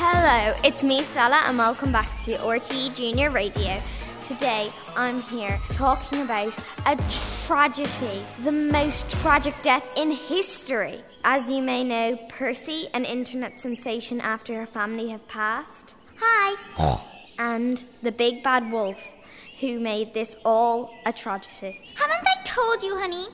Hello, it's me, Stella, and welcome back to RTE Junior Radio. Today, I'm here talking about a tragedy, the most tragic death in history. As you may know, Percy, an internet sensation after her family have passed. Hi. and the big bad wolf, who made this all a tragedy. Haven't I told you, honey?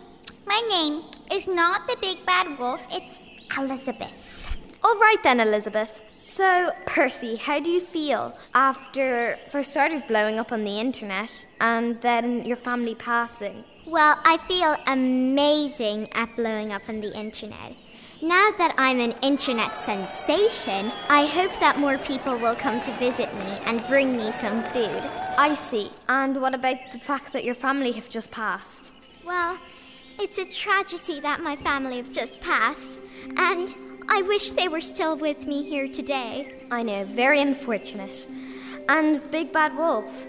My name is not the big bad wolf, it's Elizabeth. All right then, Elizabeth. So, Percy, how do you feel after, for starters, blowing up on the internet and then your family passing? Well, I feel amazing at blowing up on the internet. Now that I'm an internet sensation, I hope that more people will come to visit me and bring me some food. I see. And what about the fact that your family have just passed? Well, it's a tragedy that my family have just passed, and I wish they were still with me here today. I know, very unfortunate. And the big bad wolf,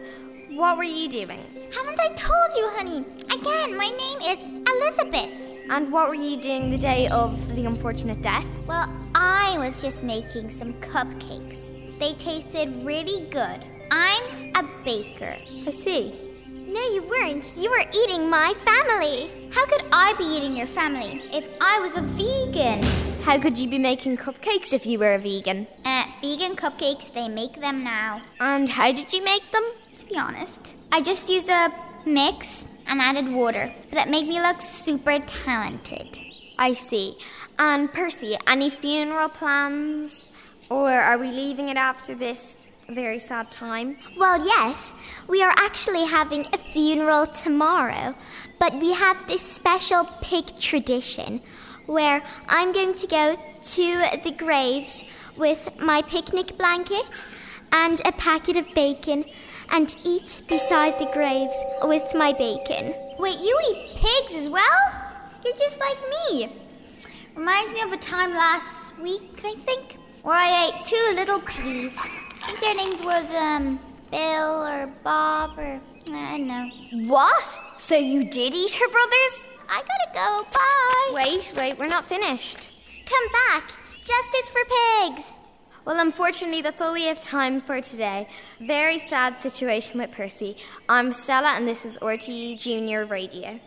what were you doing? Haven't I told you, honey? Again, my name is Elizabeth. And what were you doing the day of the unfortunate death? Well, I was just making some cupcakes. They tasted really good. I'm a baker. I see. No, you weren't. You were eating my family. How could I be eating your family if I was a vegan? How could you be making cupcakes if you were a vegan? Uh, vegan cupcakes, they make them now. And how did you make them? To be honest, I just used a mix and added water, but it made me look super talented. I see. And Percy, any funeral plans? Or are we leaving it after this very sad time? Well, yes, we are actually having a funeral tomorrow, but we have this special pig tradition where I'm going to go to the graves with my picnic blanket and a packet of bacon and eat beside the graves with my bacon. Wait, you eat pigs as well? You're just like me. Reminds me of a time last week, I think, where I ate two little piggies. Think their names was um Bill or Bob or I don't know. What? So you did eat her brothers? I gotta go. Bye. Wait, wait, we're not finished. Come back. Justice for pigs. Well, unfortunately, that's all we have time for today. Very sad situation with Percy. I'm Stella, and this is RTE Junior Radio.